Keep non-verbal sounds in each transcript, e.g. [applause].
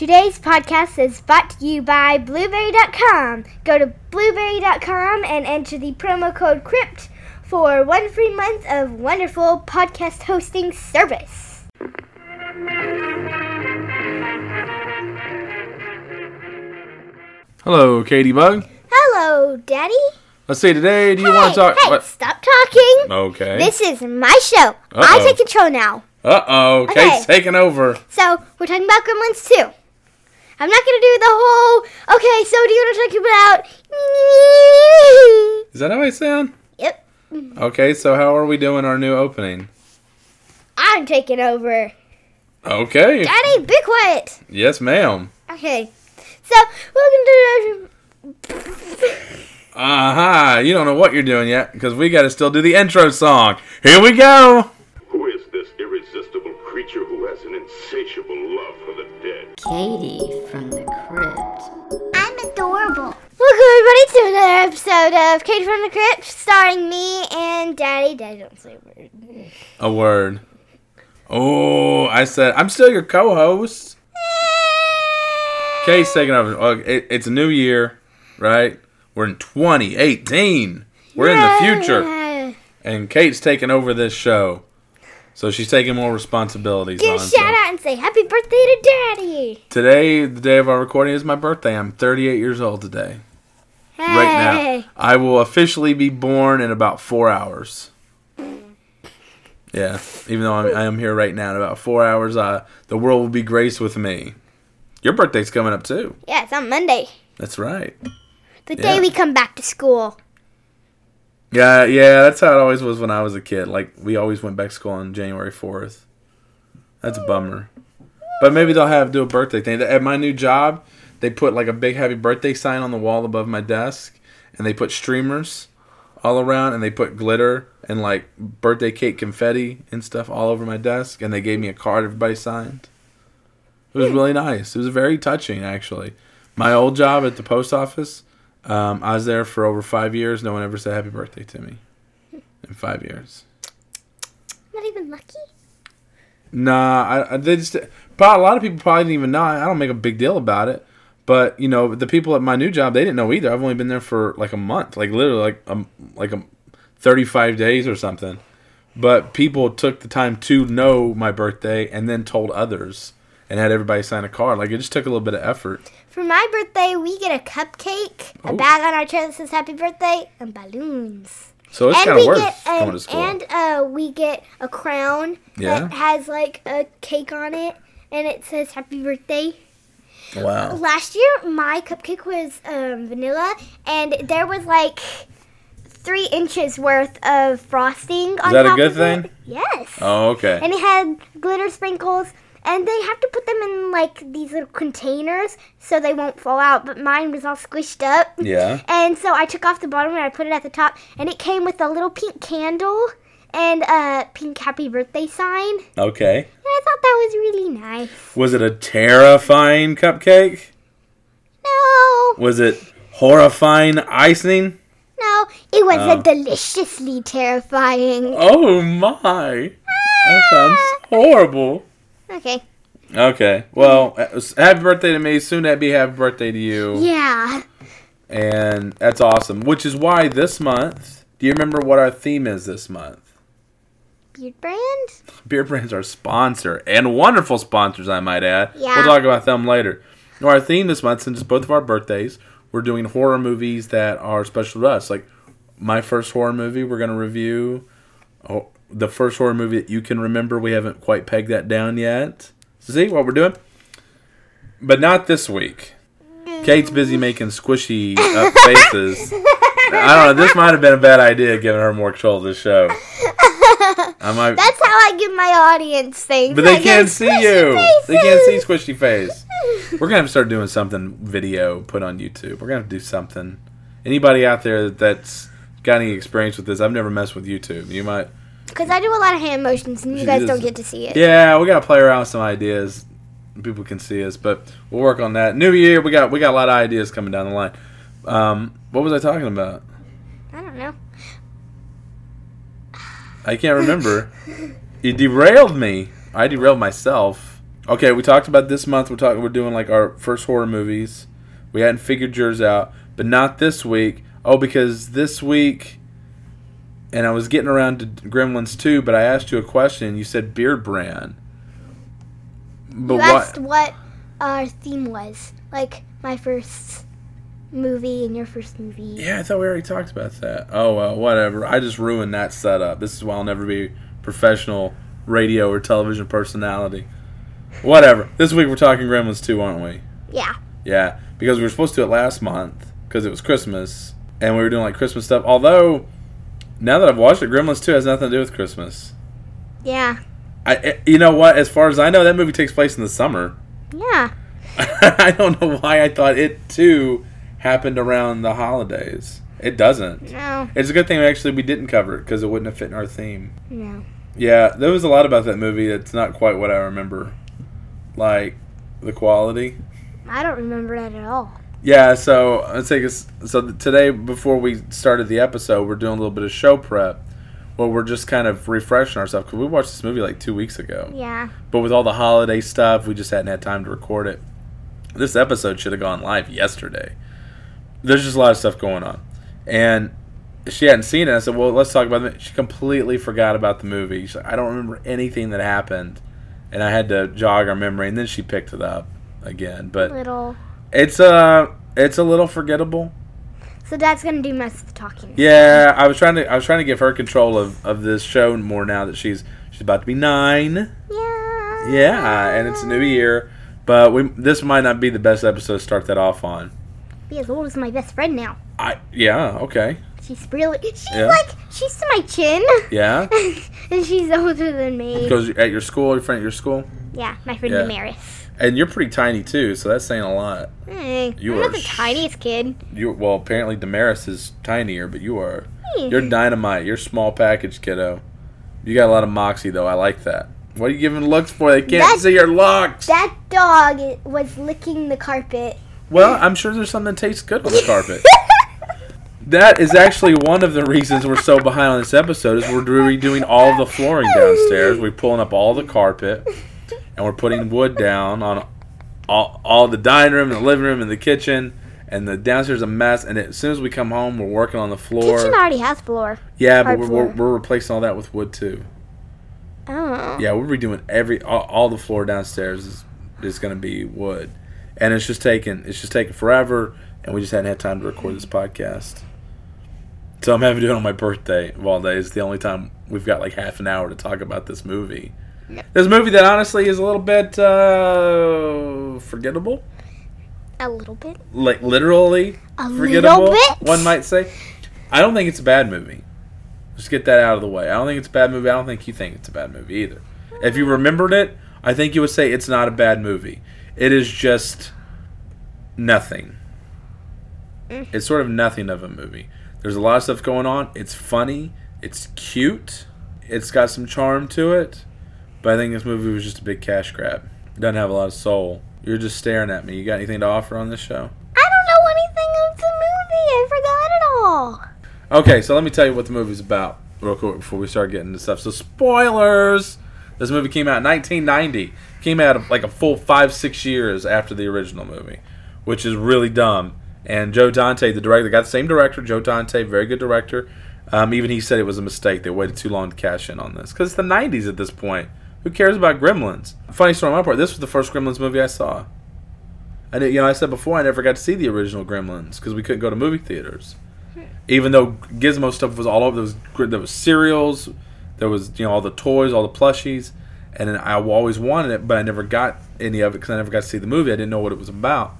Today's podcast is brought to you by Blubrry.com. Go to Blubrry.com and enter the promo code CRYPT for one free month of wonderful podcast hosting service. Hello, Katie Bug. Hello, Daddy. Let's see, today, do you hey, want to talk? Hey, what? stop talking. Okay. This is my show. I Uh-oh. take control now. Uh oh, Okay. Kate's taking over. So we're talking about Gremlins 2. I'm not gonna do the whole. Okay, so do you want to talk about? Is that how I sound? Yep, Okay, so how are we doing our new opening? I'm taking over. Okay. Daddy, be quiet. Yes, ma'am. Okay, so welcome to. Aha, uh-huh, you don't know what you're doing yet because we got to still do the intro song. Here we go. Has an insatiable love for the dead? Katie from the crypt. I'm adorable. Welcome everybody to another episode of Katie from the Crypt, starring me and Daddy. Daddy, don't say a word. A word. Oh, I said I'm still your co-host. Kate's taking over. It, it's a new year, right? We're in 2018. We're in the future. And Kate's taking over this show, so she's taking more responsibilities Give on. a so- shout out and say happy birthday to Daddy. Today, the day of our recording, is my birthday. I'm 38 years old today. Right now, I will officially be born in about four hours. Yeah, even though I'm, I am here right now, in about four hours, uh, the world will be graced with me. Your birthday's coming up too. Yeah, it's on Monday. That's right. The day we come back to school. Yeah, yeah, that's how it always was when I was a kid. Like we always went back to school on January fourth. That's a bummer. But maybe they'll have do a birthday thing. At my new job, they put like a big happy birthday sign on the wall above my desk, and they put streamers all around, and they put glitter and like birthday cake confetti and stuff all over my desk, and they gave me a card everybody signed. It was hmm. really nice. It was very touching, actually. My old job at the post office, um, I was there for over five years. No one ever said happy birthday to me in five years. Not even lucky. Nah, I, I they just. But a lot of people probably didn't even know. I don't make a big deal about it. But you know, the people at my new job, they didn't know either. I've only been there for like a month, like literally like um like a thirty-five days or something. But people took the time to know my birthday and then told others and had everybody sign a card. Like it just took a little bit of effort. For my birthday, we get a cupcake, a Oh. bag on our chair that says happy birthday, and balloons. So it's kind of worth get coming and, to school. and uh, we get a crown Yeah. that has like a cake on it, and it says happy birthday. wow. Last year, my cupcake was um, vanilla, and there was like three inches worth of frosting on that a good thing? It. Yes. Oh, okay. And it had glitter sprinkles, and they have to put them in like these little containers so they won't fall out. But mine was all squished up. Yeah. [laughs] And so I took off the bottom and I put it at the top, and it came with a little pink candle and a pink happy birthday sign. Okay. And. I thought that was really nice. Was it a terrifying cupcake? No, Was it horrifying icing? no, it was Oh. a deliciously terrifying. Oh my. That sounds ah. horrible. Okay. Okay. Well, uh, happy birthday to me. Soon to be happy birthday to you. Yeah. And that's awesome. Which is why this month, do you remember what our theme is this month? Beard brand? Beard Brand's are sponsor and wonderful sponsors, I might add. Yeah. We'll talk about them later. Now, our theme this month, since it's both of our birthdays, we're doing horror movies that are special to us. Like my first horror movie, we're going to review. Oh, the first horror movie that you can remember. We haven't quite pegged that down yet. See what we're doing? But not this week. Kate's busy making squishy up [laughs] faces. I don't know. This might have been a bad idea, giving her more control of the show. [laughs] I might. That's how I give my audience things. But they give can't see you. They can't see squishy face. [laughs] We're gonna have to start doing something video put on YouTube. We're gonna have to do something. Anybody out there that's got any experience with this? I've never messed with YouTube. You might. Because I do a lot of hand motions and you guys don't get to see it. Yeah, we gotta play around with some ideas. People can see us, but we'll work on that. New year, we got we got a lot of ideas coming down the line. Um, what was I talking about? I don't know. I can't remember. you derailed me. I derailed myself. Okay, we talked about this month. We're talking. We're doing like our first horror movies. We hadn't figured yours out, but not this week. Oh, because this week, and I was getting around to Gremlins 2, but I asked you a question. You said Beard Brand. But you what? asked what our theme was. Like my first movie and your first movie. Yeah, I thought we already talked about that. Oh well, whatever. I just ruined that setup. This is why I'll never be a professional radio or television personality. Whatever. This week we're talking Gremlins 2, aren't we? Yeah. Yeah, because we were supposed to do it last month because it was Christmas and we were doing like Christmas stuff. Although now that I've watched it, Gremlins 2 has nothing to do with Christmas. Yeah. I, eh, you know what? As far as I know, that movie takes place in the summer. Yeah. [laughs] I don't know why I thought it too happened around the holidays. It doesn't. No. It's a good thing actually we didn't cover it because it wouldn't have fit in our theme. No. Yeah, there was a lot about that movie that's not quite what I remember. Like the quality. I don't remember that at all. Yeah, so let's take us. So today, before we started the episode, we're doing a little bit of show prep. Well, we're just kind of refreshing ourselves because we watched this movie like two weeks ago. Yeah. But with all the holiday stuff, we just hadn't had time to record it. This episode should have gone live yesterday. There's just a lot of stuff going on. And she hadn't seen it. I said, well, let's talk about it. She completely forgot about the movie. She's like, I don't remember anything that happened. And I had to jog her memory. And then she picked it up again. But Little. It's, uh, it's a little forgettable. So Dad's gonna do most of the talking. Yeah, I was trying to I was trying to give her control of, of this show more now that she's she's about to be nine. Yeah. Yeah, and it's a new year, but we this might not be the best episode to start that off on. Be as old as my best friend now. I yeah okay She's really. She's Yeah. like. She's to my chin. yeah [laughs] and she's older than me. because at your school, your friend at your school, Yeah, my friend Yeah. Damaris. And you're pretty tiny too, so that's saying a lot. Hey, You I'm are not the tiniest kid. You well apparently Damaris is tinier, but you are you're dynamite. You're small package kiddo. You got a lot of moxie though. I like that. What are you giving looks for? They can't That- see your looks. That dog was licking the carpet. Well, I'm sure there's something that tastes good on the carpet. [laughs] that is actually one of the reasons we're so behind on this episode is we're redoing all the flooring downstairs. We're pulling up all the carpet and we're putting wood down on all, all the dining room and the living room and the kitchen and the downstairs is a mess and as soon as we come home we're working on the floor. Kitchen already has floor. yeah, but we're, we're, we're replacing all that with wood too. Oh. Yeah, we're redoing every all, all the floor downstairs is is going to be wood, and it's just taking it's just taking forever, and we just hadn't had time to record this podcast. So I'm having to do it on my birthday of all days. The only time we've got like half an hour to talk about this movie. This movie that honestly is a little bit uh, forgettable, A little bit. like literally A forgettable. little bit. One might say. I don't think it's a bad movie. Just get that out of the way. I don't think it's a bad movie. I don't think you think it's a bad movie either. If you remembered it, I think you would say it's not a bad movie. It is just nothing. Mm. It's sort of nothing of a movie. There's a lot of stuff going on. It's funny. It's cute. It's got some charm to it. But I think this movie was just a big cash grab. It doesn't have a lot of soul. You're just staring at me. You got anything to offer on this show? I don't know anything of the movie. I forgot it all. Okay, so let me tell you what the movie's about real quick before we start getting into stuff. So spoilers. This movie came out in 1990. Came out like a full five, six years after the original movie, which is really dumb. And Joe Dante, the director, got the same director. Joe Dante, very good director. Um, even he said it was a mistake. They waited too long to cash in on this because it's the 90s at this point. Who cares about Gremlins? Funny story on my part. This was the first Gremlins movie I saw. I you know, I said before I never got to see the original Gremlins because we couldn't go to movie theaters hmm. even though Gizmo stuff was all over, there was there was cereals, there was you know all the toys, all the plushies, and then I always wanted it, but I never got any of it because I never got to see the movie. I didn't know what it was about.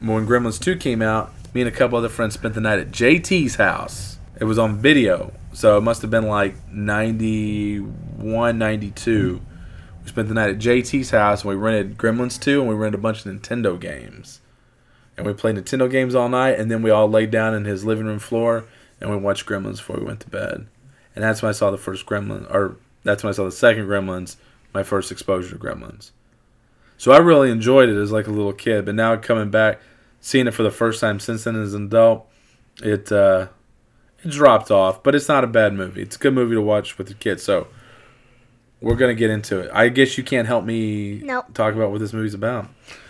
When Gremlins Two came out, me and a couple other friends spent the night at JT's house. It was on video, so it must have been like 91, 92. We spent the night at JT's house and we rented Gremlins 2 and we rented a bunch of Nintendo games and we played Nintendo games all night, and then we all laid down in his living room floor and we watched Gremlins before we went to bed. And that's when I saw the first Gremlin, or that's when I saw the second Gremlins, my first exposure to Gremlins. So I really enjoyed it as like a little kid, but now coming back, seeing it for the first time since then as an adult, it uh, it dropped off. But it's not a bad movie. It's a good movie to watch with your kids. So we're gonna get into it. I guess you can't help me Nope. talk about what this movie's about.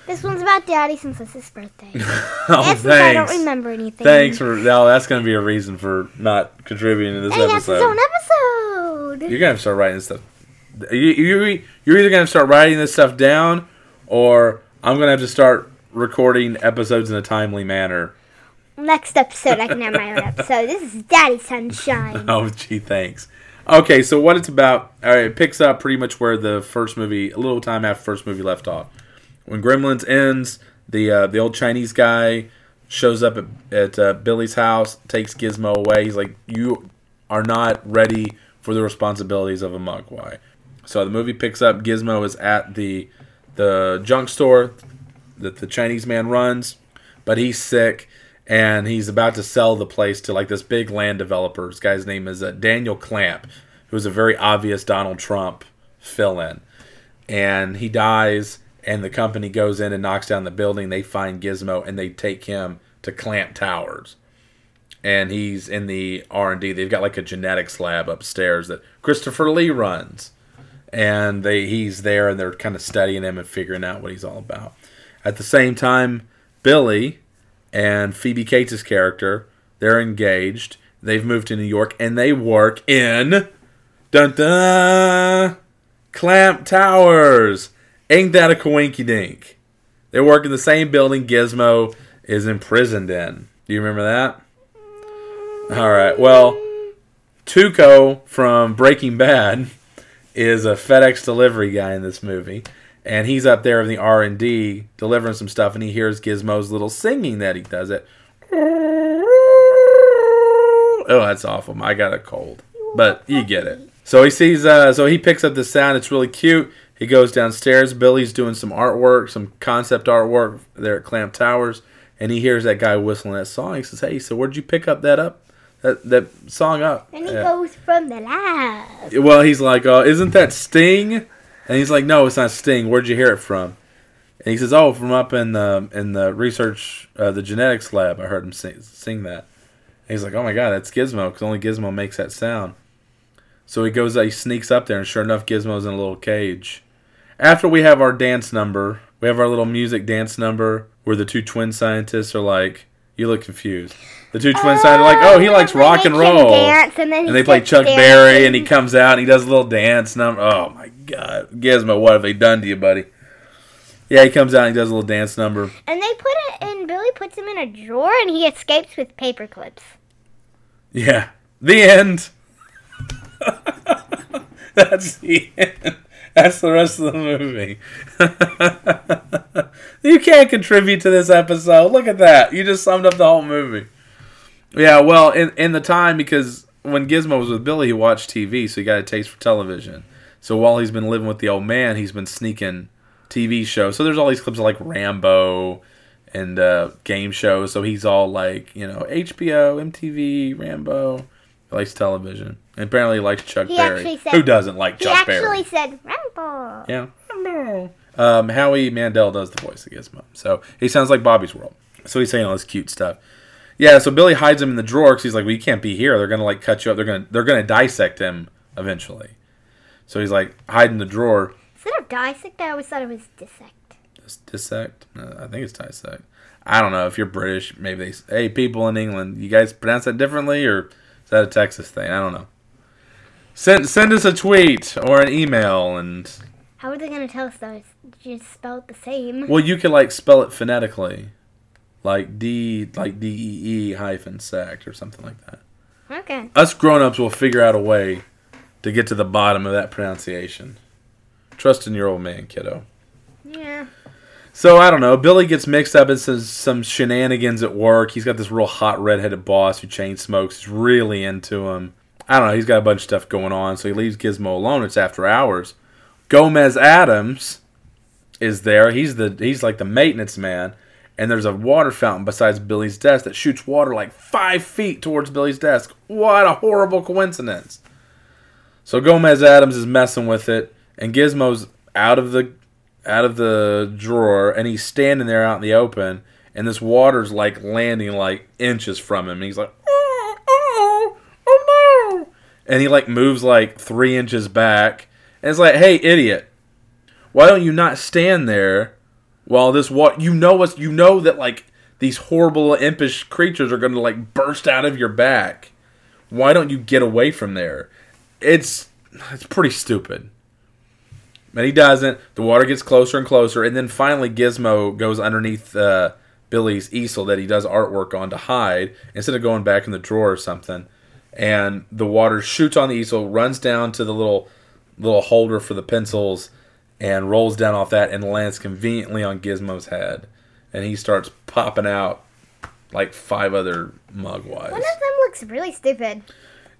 This one's about Daddy since it's his birthday. [laughs] oh, since I don't remember anything. Thanks for no. That's gonna be a reason for not contributing to this And he has his episode. own episode. You're gonna have to start writing stuff. You, you, you're either gonna start writing this stuff down, or I'm gonna have to start recording episodes in a timely manner. Next episode, I can have my own episode. This is Daddy Sunshine. [laughs] Oh, gee, thanks. Okay, so what it's about, all right, it picks up pretty much where the first movie, a little time after first movie left off. When Gremlins ends, the uh, the old Chinese guy shows up at, at uh, Billy's house, takes Gizmo away. He's like, "You are not ready for the responsibilities of a Mogwai." So the movie picks up. Gizmo is at the the junk store that the Chinese man runs, but he's sick and he's about to sell the place to like this big land developer. This guy's name is uh, Daniel Clamp, who's a very obvious Donald Trump fill-in, and he dies. And the company goes in and knocks down the building. They find Gizmo and they take him to Clamp Towers and he's in the R and D. They've got like a genetics lab upstairs that Christopher Lee runs, and they he's there and they're kind of studying him and figuring out what he's all about. At the same time, Billy and Phoebe Cates' character they're engaged. They've moved to New York and they work in dun dun Clamp Towers. Ain't that a coinky dink? They work in the same building Gizmo is imprisoned in. Do you remember that? All right. Well, Tuco from Breaking Bad is a FedEx delivery guy in this movie, and he's up there in the R and D delivering some stuff, and he hears Gizmo's little singing that he does it. Oh, that's awful. I got a cold, but you get it. So he sees. Uh, so he picks up the sound. It's really cute. He goes downstairs. Billy's doing some artwork, some concept artwork there at Clamp Towers, and he hears that guy whistling that song. He says, "Hey, so where'd you pick up that up, that that song up?" And he Yeah. goes from the lab. Well, he's like, uh, "Isn't that Sting?" And he's like, "No, it's not Sting. Where'd you hear it from?" And he says, "Oh, from up in the in the research, uh, the genetics lab. I heard him sing, sing that." And he's like, "Oh my god, that's Gizmo, because only Gizmo makes that sound." So he goes, he sneaks up there, and sure enough, Gizmo's in a little cage. After we have our dance number, we have our little music dance number where the two twin scientists are like, "You look confused." The two twin scientists are like, oh, "Oh, he likes rock and roll." Dance, and, and they play Chuck dancing. Berry, and he comes out and he does a little dance number. Oh my God, Gizmo, what have they done to you, buddy? Yeah, he comes out and he does a little dance number. And they put it, and Billy puts him in a drawer, and he escapes with paper clips. Yeah, the end. [laughs] That's the end. [laughs] That's the rest of the movie. [laughs] you can't contribute to this episode. Look at that. You just summed up the whole movie. Yeah, well, in in the time because when Gizmo was with Billy, he watched TV, so he got a taste for television. So while he's been living with the old man, he's been sneaking TV shows. So there's all these clips of like Rambo and uh, game shows. So he's all like, you know, HBO, MTV, Rambo. He likes television. And apparently he likes Chuck He Berry. said- Who doesn't like Chuck Berry? He actually said Rumble. Yeah. Um, Howie Mandel does the voice of Gizmo. So he sounds like Bobby's World. So he's saying all this cute stuff. Yeah, so Billy hides him in the drawer because he's like, "Well, you can't be here. They're gonna like cut you up. They're gonna they're gonna dissect him eventually." So he's like, hide in the drawer. Instead of dissect, I always thought it was dissect. Dis- Dissect? Uh, I think it's dissect. I don't know if you're British. Maybe they. s- Hey, people in England, you guys pronounce that differently, or that a Texas thing? I don't know. Send send us a tweet or an email, and How are they going to tell us though? It's just spelled the same. well, you could like spell it phonetically, like D like D E E hyphen sect or something like that. Okay. Us grown ups will figure out a way to get to the bottom of that pronunciation. Trust in your old man, kiddo. Yeah. So I don't know. Billy gets mixed up in some, some shenanigans at work. He's got this real hot redheaded boss who chain smokes. He's really into him. I don't know. He's got a bunch of stuff going on, so he leaves Gizmo alone. It's after hours. Gomez Addams is there. He's the he's like the maintenance man, and there's a water fountain besides Billy's desk that shoots water like five feet towards Billy's desk. What a horrible coincidence! So Gomez Addams is messing with it, and Gizmo's out of the out of the drawer, and he's standing there out in the open, and this water's like landing like inches from him, and he's like, oh, oh, oh no, and he like moves like three inches back, And it's like, hey, idiot, why don't you not stand there while this what you know what's you know that like these horrible impish creatures are going to like burst out of your back. Why don't you get away from there? It's it's pretty stupid. And he doesn't. The water gets closer and closer, and then finally Gizmo goes underneath uh, Billy's easel that he does artwork on to hide instead of going back in the drawer or something. And the water shoots on the easel, runs down to the little little holder for the pencils, and rolls down off that and lands conveniently on Gizmo's head. And he starts popping out like five other mogwais. One of them looks really stupid.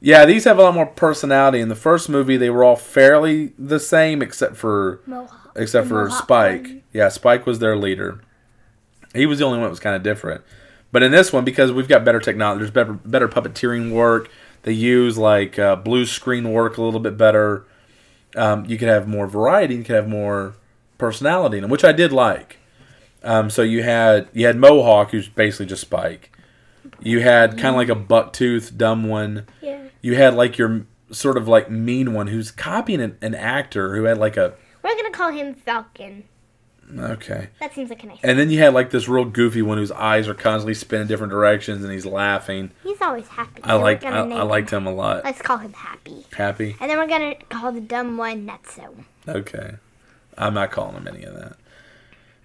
Yeah, these have a lot more personality. In the first movie, they were all fairly the same except for Mohawk. except for Mohawk Spike. one. Yeah, Spike was their leader. He was the only one that was kind of different. But in this one, because we've got better technology, there's better better puppeteering work. They use like uh, blue screen work a little bit better. Um, you could have more variety. You could have more personality in them, which I did like. Um, so you had you had Mohawk, who's basically just Spike. You had kind of like a bucktooth, dumb one. Yeah. You had like your sort of like mean one who's copying an, an actor who had like a We're gonna call him Falcon. okay. That seems like a nice. And then you had like this real goofy one whose eyes are constantly spinning different directions and he's laughing. He's always happy. I like I, I liked him a lot. Let's call him Happy. Happy? And then we're gonna call the dumb one Nutso. Okay. I'm not calling him any of that.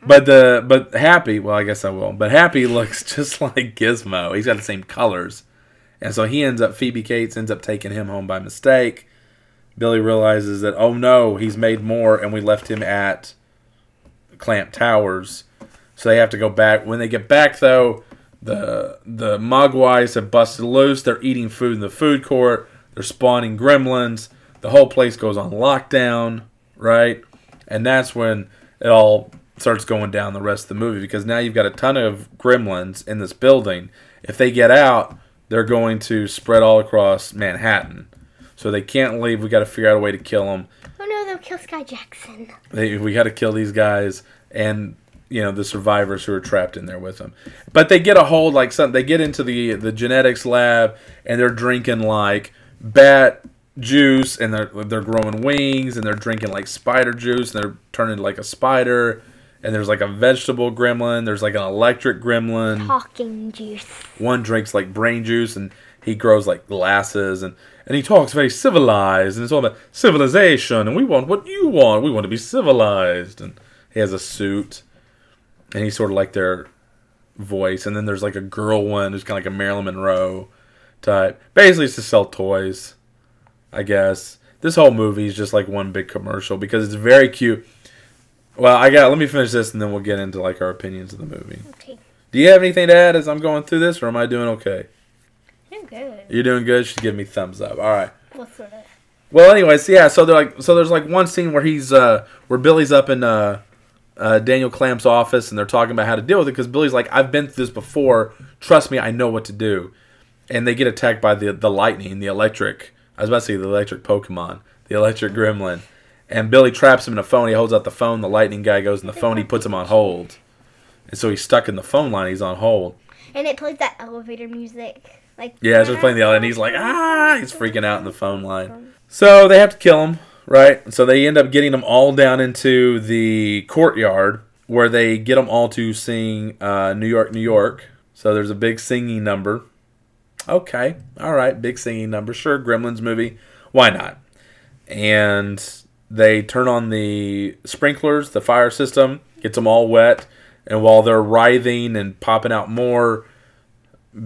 But the but Happy, well I guess I will. But Happy [laughs] looks just like Gizmo. He's got the same colors. And so he ends up Phoebe Cates ends up taking him home by mistake. Billy realizes that oh no, he's made more and we left him at Clamp Towers. So they have to go back. When they get back though, the the Mogwais have busted loose. They're eating food in the food court. They're spawning gremlins. The whole place goes on lockdown, right? And that's when it all starts going down the rest of the movie because now you've got a ton of gremlins in this building. If they get out, they're going to spread all across Manhattan. So they can't leave. We got to figure out a way to kill them. Oh no, they'll kill Sky Jackson. They, we got to kill these guys and you know the survivors who are trapped in there with them. But they get a hold like something. They get into the the genetics lab and they're drinking like bat juice and they're they're growing wings and they're drinking like spider juice and they're turning like a spider. And there's like a vegetable gremlin. There's like an electric gremlin. Talking juice. One drinks like brain juice and he grows like glasses and and he talks very civilized and it's all about civilization and we want what you want. We want to be civilized and he has a suit and he's sort of like their voice and then there's like a girl one who's kind of like a Marilyn Monroe type. Basically it's to sell toys, I guess. This whole movie is just like one big commercial because it's very cute. Well, I got let me finish this and then we'll get into like our opinions of the movie. Okay. Do you have anything to add as I'm going through this, or am I doing okay? I'm good. You're doing good. Should give me thumbs up. All right. Well, sort of. Well, anyways, yeah. So they're like, so there's like one scene where he's, uh, where Billy's up in uh, uh, Daniel Clamp's office, and they're talking about how to deal with it because Billy's like, I've been through this before. Trust me, I know what to do. And they get attacked by the the lightning, the electric. I was about to say the electric Pokemon, the electric Gremlin. And Billy traps him in a phone. He holds out the phone. The lightning guy goes in the phone. He puts him on hold. And so he's stuck in the phone line. He's on hold. And it plays that elevator music. Like Yeah, so he's playing the elevator. and he's like, ah, he's freaking out in the phone line. So they have to kill him, right? So they end up getting them all down into the courtyard where they get them all to sing uh, New York, New York. So there's a big singing number. Okay, all right, big singing number. Sure, Gremlins movie. Why not? And they turn on the sprinklers, the fire system, gets them all wet. And while they're writhing and popping out more,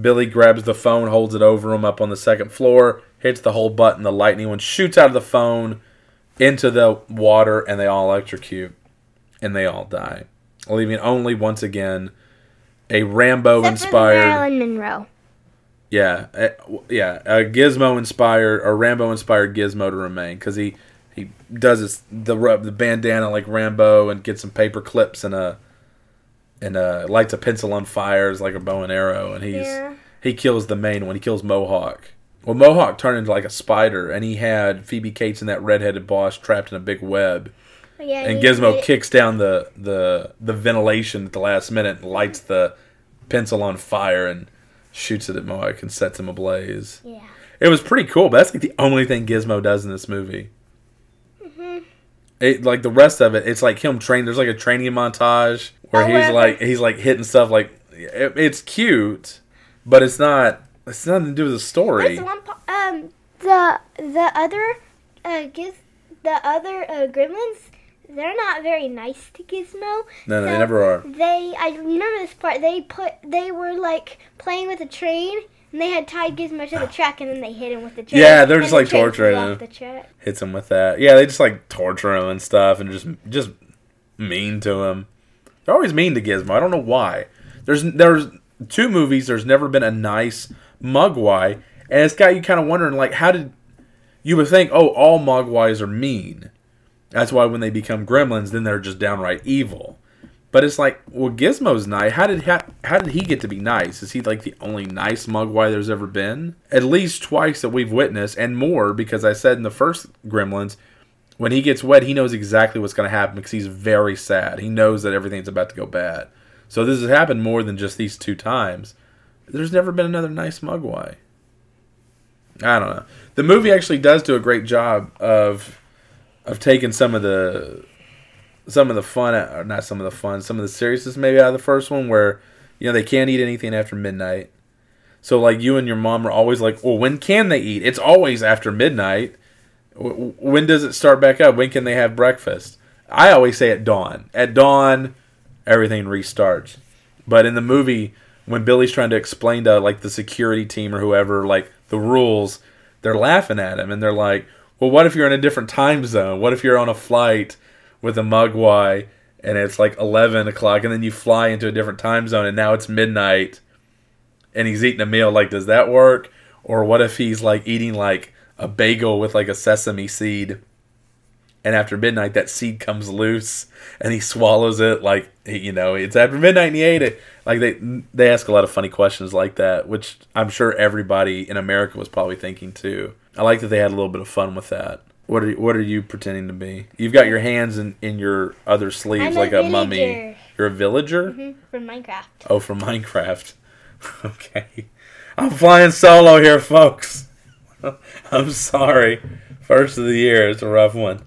Billy grabs the phone, holds it over him up on the second floor, hits the whole button. The lightning one shoots out of the phone into the water, and they all electrocute, and they all die, leaving only once again a Rambo inspired, Marilyn Monroe. yeah, eh, a, yeah, a Gizmo inspired or Rambo inspired Gizmo to remain because he he does his the rub the bandana like Rambo and gets some paper clips and a and uh lights a pencil on fire like a bow and arrow and he's Yeah. he kills the main one. He kills Mohawk. Well, Mohawk turned into like a spider, and he had Phoebe Cates and that redheaded boss trapped in a big web. Yeah, And Gizmo kicks down the, the the ventilation at the last minute, and lights the pencil on fire, and shoots it at Mohawk and sets him ablaze. Yeah. It was pretty cool, but that's like the only thing Gizmo does in this movie. It, like the rest of it, it's like him train. There's like a training montage where Oh, he's like he's like hitting stuff. Like it, it's cute, but it's not. It's nothing to do with the story. One um the the other uh giz the other uh, gremlins they're not very nice to Gizmo. No, no, they never are. They I remember this part. They put they were like playing with a train and they had tied Gizmo to the track and then they hit him with the train. Yeah, they're just, the like, train torturing him. The track. Hits him with that. Yeah, they just like torture him and stuff, and just just mean to him. They're always mean to Gizmo. I don't know why. There's there's two movies. There's never been a nice Mogwai, and it's got you kind of wondering like how did you would think oh all Mogwais are mean. That's why when they become gremlins, then they're just downright evil. But it's like, well, Gizmo's nice. How did how, how did he get to be nice? Is he like the only nice Mogwai there's ever been? At least twice that we've witnessed, and more because I said in the first Gremlins, when he gets wet, he knows exactly what's going to happen because he's very sad. He knows that everything's about to go bad. So this has happened more than just these two times. There's never been another nice Mogwai. I don't know. The movie actually does do a great job of of taking some of the some of the fun, or not some of the fun, some of the seriousness maybe out of the first one, where you know they can't eat anything after midnight. So like you and your mom are always like, well, when can they eat? It's always after midnight. When does it start back up? When can they have breakfast? I always say at dawn. At dawn, everything restarts. But in the movie, when Billy's trying to explain to like the security team or whoever like the rules, they're laughing at him and they're like, "Well, what if you're in a different time zone? What if you're on a flight with a Mogwai and it's like 11 o'clock and then you fly into a different time zone and now it's midnight and he's eating a meal? Like, does that work? Or what if he's like eating like a bagel with like a sesame seed?" and after midnight that seed comes loose and he swallows it like you know it's after midnight and he ate it like they they ask a lot of funny questions like that which i'm sure everybody in america was probably thinking too i like that they had a little bit of fun with that what are what are you pretending to be you've got your hands in, in your other sleeves I'm like a, mummy you're a villager Mhm, from Minecraft. oh from minecraft [laughs] okay i'm flying solo here folks [laughs] i'm sorry first of the year it's a rough one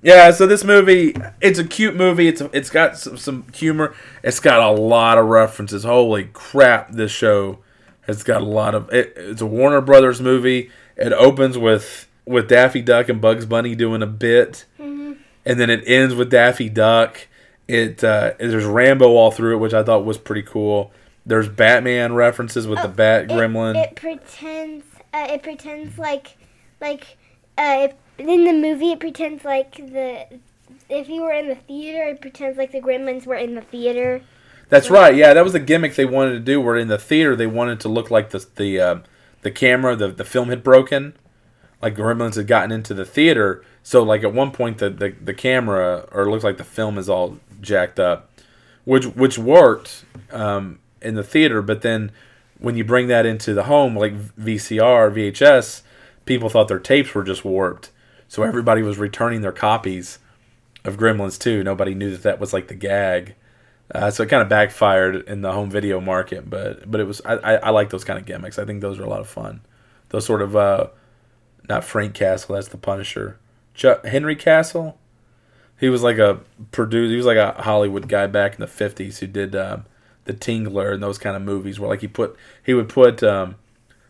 yeah, so this movie, it's a cute movie. It's it's got some, some humor. It's got a lot of references. Holy crap! This show has got a lot of. It, it's a Warner Brothers movie. It opens with with Daffy Duck and Bugs Bunny doing a bit, and then it ends with Daffy Duck. It uh, there's Rambo all through it, which I thought was pretty cool. There's Batman references with the Bat Oh, It- Gremlin. It, pretends. Uh, it pretends like, like, uh, it, in the movie, it pretends like the. If you were in the theater, it pretends like the Gremlins were in the theater. That's right. Yeah, that was the gimmick they wanted to do. Where in the theater they wanted to look like the the uh, the camera, the the film had broken, like Gremlins had gotten into the theater. So like at one point the the, the camera or it looks like the film is all jacked up, which which worked um, in the theater. But then when you bring that into the home, like VCR, VHS, people thought their tapes were just warped. So everybody was returning their copies of Gremlins 2. Nobody knew that that was like the gag. Uh, so it kind of backfired in the home video market, but but it was I, I, I like those kind of gimmicks. I think those are a lot of fun. Those sort of uh, not Frank Castle, that's the Punisher. Chuck, Henry Castle, he was like a producer. He was like a Hollywood guy back in the fifties who did um, the Tingler and those kind of movies where like he put he would put um,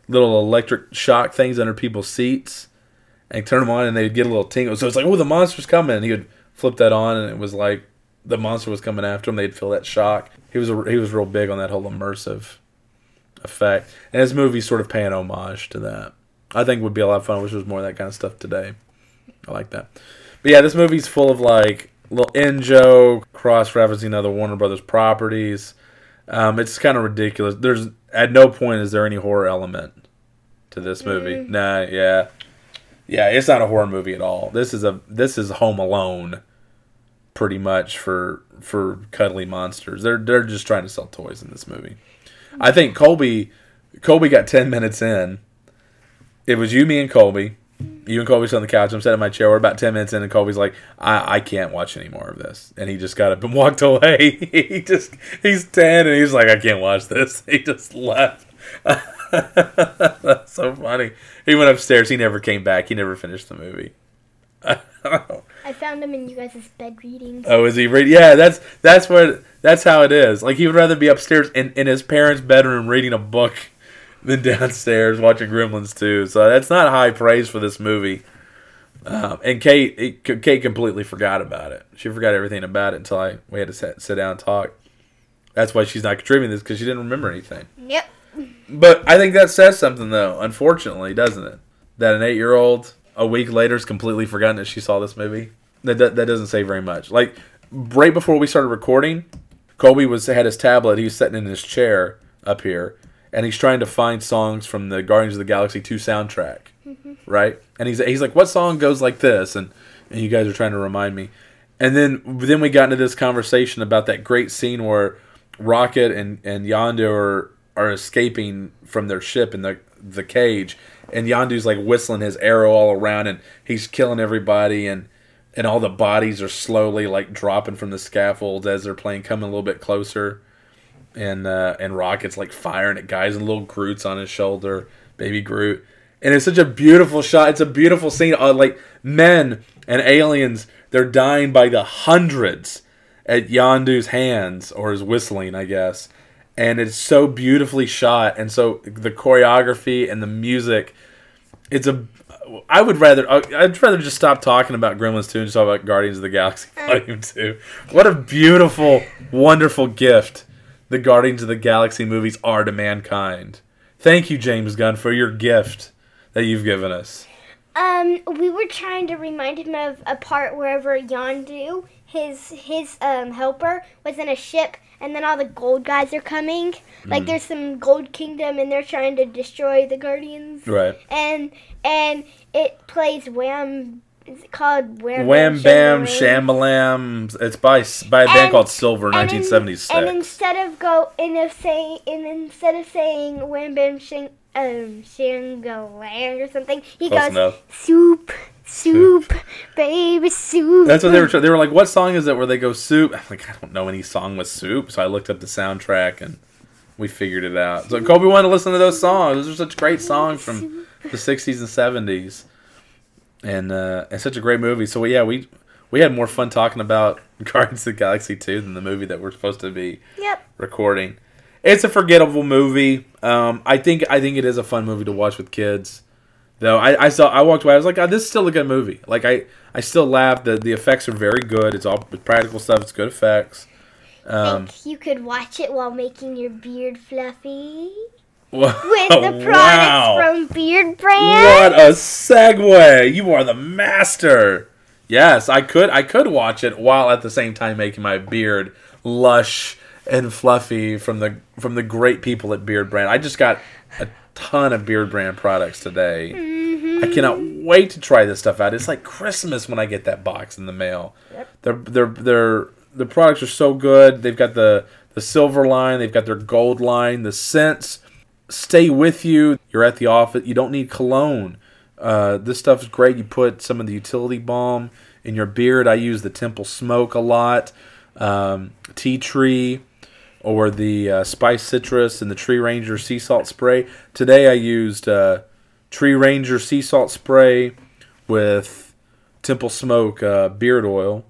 little electric shock things under people's seats and turn them on and they'd get a little tingle. So it's like, oh, the monster's coming. And he would flip that on and it was like the monster was coming after him. They'd feel that shock. He was a, he was real big on that whole immersive effect. And his movie's sort of paying homage to that. I think would be a lot of fun. I wish there was more of that kind of stuff today. I like that. But yeah, this movie's full of like little in joke, cross referencing other Warner Brothers properties. Um, it's kind of ridiculous. There's at no point is there any horror element to this movie. Nah, yeah, yeah, it's not a horror movie at all. This is a this is Home Alone, pretty much for for cuddly monsters. They're they're just trying to sell toys in this movie. I think Colby Colby got ten minutes in. It was you, me, and Colby. You and Colby sit on the couch. I'm sitting in my chair. We're about ten minutes in, and Colby's like, "I, I can't watch any more of this," and he just got up and [laughs] walked away. he just he's ten, and he's like, "I can't watch this." [laughs] He just left. That's [laughs] so funny. He went upstairs. He never came back. He never finished the movie. I I found him in you guys' bed reading. Oh, is he reading? Yeah, that's that's what that's how it is. Like he would rather be upstairs in, in his parents' bedroom reading a book than [laughs] downstairs watching Gremlins 2. So that's not high praise for this movie. Um, and Kate, it, Kate completely forgot about it. She forgot everything about it until I we had to sit, sit down and talk. That's why she's not contributing this because she didn't remember anything. Yep. But I think that says something, though. Unfortunately, doesn't it? That an eight-year-old a week later is completely forgotten that she saw this movie. That that that doesn't say very much. Like right before we started recording, Colby was had his tablet. He was sitting in his chair up here, and he's trying to find songs from the Guardians of the Galaxy two soundtrack, right? And he's he's like, "What song goes like this?" And and you guys are trying to remind me. And then then we got into this conversation about that great scene where Rocket and and Yondu are are escaping from their ship in the the cage, and Yondu's like whistling his arrow all around, and he's killing everybody, and and all the bodies are slowly like dropping from the scaffolds as they're playing, coming a little bit closer, and uh, and Rocket's like firing at guys, and little Groot's on his shoulder, baby Groot, and it's such a beautiful shot. It's a beautiful scene. Uh, like men and aliens, they're dying by the hundreds at Yondu's hands or his whistling, I guess. And it's so beautifully shot, and so the choreography and the music. It's a. I would rather. I'd rather just stop talking about Gremlins 2 and just talk about Guardians of the Galaxy [laughs] Volume 2. What a beautiful, wonderful gift the Guardians of the Galaxy movies are to mankind. Thank you, James Gunn, for your gift that you've given us. Um, we were trying to remind him of a part wherever Yondu, his his um helper, was in a ship, and then all the gold guys are coming. Mm. Like there's some gold kingdom, and they're trying to destroy the guardians. Right. And and it plays Wham. Is it called Wham? Wham Bam Shambling? Shamblam. It's by by a band And- called Silver, And in- 1976. And instead of go, and of saying, and instead of saying Wham Bam Shing, um, Shangalang or something, he Close goes enough. soup, soup, baby soup. That's what they were. They were like, "What song is it?" Where they go soup. I'm like, I don't know any song with soup. So I looked up the soundtrack and we figured it out. So Colby wanted to listen to those songs. Those are such great songs from the '60s and '70s, and uh, and such a great movie. So yeah, we we had more fun talking about [laughs] Guardians of the Galaxy 2 than the movie that we're supposed to be Yep. recording. It's a forgettable movie. Um, I think I think it is a fun movie to watch with kids. Though I, I saw I walked away, I was like, oh, this is still a good movie. Like I, I still laughed. The the effects are very good. It's all practical stuff. It's good effects. Um, Think you could watch it while making your beard fluffy [laughs] wow. with the [laughs] products from Beard Brand. What a segue! You are the master. Yes, I could I could watch it while at the same time making my beard lush and fluffy from the from the great people at Beard Brand. I just got a ton of Beard Brand products today. Mm-hmm. I cannot wait to try this stuff out. It's like Christmas when I get that box in the mail. They're they're they're the products are so good. They've got the the silver line, they've got their gold line, the scents stay with you. You're at the office. You don't need cologne. Uh, this stuff is great. You put some of the utility balm in your beard. I use the Temple Smoke a lot, um, tea tree, or the uh, spice citrus and the Tree Ranger sea salt spray. Today I used uh, Tree Ranger sea salt spray with Temple Smoke uh, beard oil.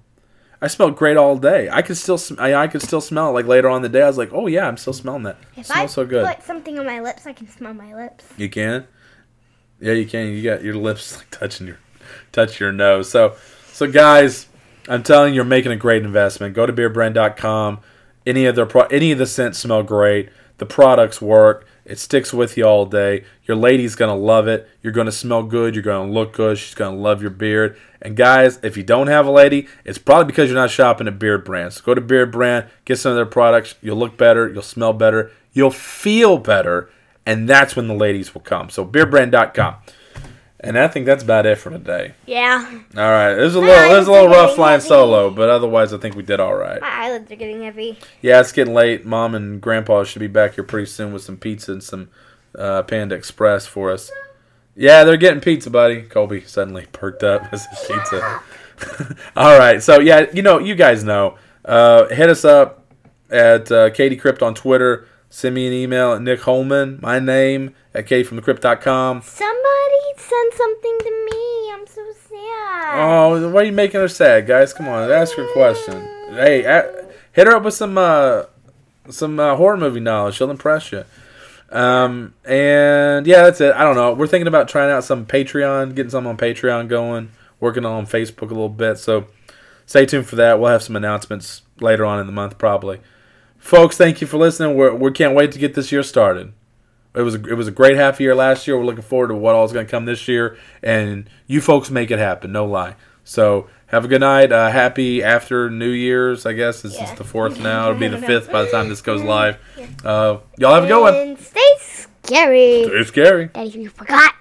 I smelled great all day. I could still, sm- I, I could still smell it. Like later on in the day, I was like, "Oh yeah, I'm still smelling that. It If smells I so good." put something on my lips, I can smell my lips. You can. Yeah, you can. You got your lips [laughs] like touching your touch your nose. So so guys, I'm telling you, you're making a great investment. Go to beardbrand.com. Any of their pro- any of the scents smell great. The products work. It sticks with you all day. Your lady's gonna love it. You're gonna smell good. You're gonna look good. She's gonna love your beard. And guys, if you don't have a lady, it's probably because you're not shopping at Beard Brand. So go to Beard Brand, get some of their products. You'll look better. You'll smell better. You'll feel better, and that's when the ladies will come. So beardbrand.com. And I think that's about it for today. Yeah. All right, this is a little, this is a little rough flying heavy. solo, but otherwise, I think we did all right. My eyelids are getting heavy. Yeah, it's getting late. Mom and Grandpa should be back here pretty soon with some pizza and some uh, Panda Express for us. Yeah, they're getting pizza, buddy. Colby suddenly perked up [laughs] as his pizza. [laughs] All right, so yeah, you know, you guys know. Uh, hit us up at uh, Katie Crypt on Twitter. Send me an email at Nick Holman, my name, at kfromthecrypt.com. Somebody send something to me. I'm so sad. Oh, why are you making her sad, guys? Come on, ask her a question. Hey, hit her up with some uh, some uh, horror movie knowledge. She'll impress you. Um, and yeah, that's it. I don't know. We're thinking about trying out some Patreon, getting some on Patreon going, working on Facebook a little bit. So stay tuned for that. We'll have some announcements later on in the month, probably. Folks, thank you for listening. We're, we can't wait to get this year started. It was a, it was a great half year last year. We're looking forward to what all is going to come this year, and you folks make it happen. No lie. So have a good night. Uh, happy after New Year's. I guess this is the fourth now. It'll be the [laughs] fifth by the time this goes live. Uh, y'all have a good one. And stay scary. Stay scary. Daddy, you forgot.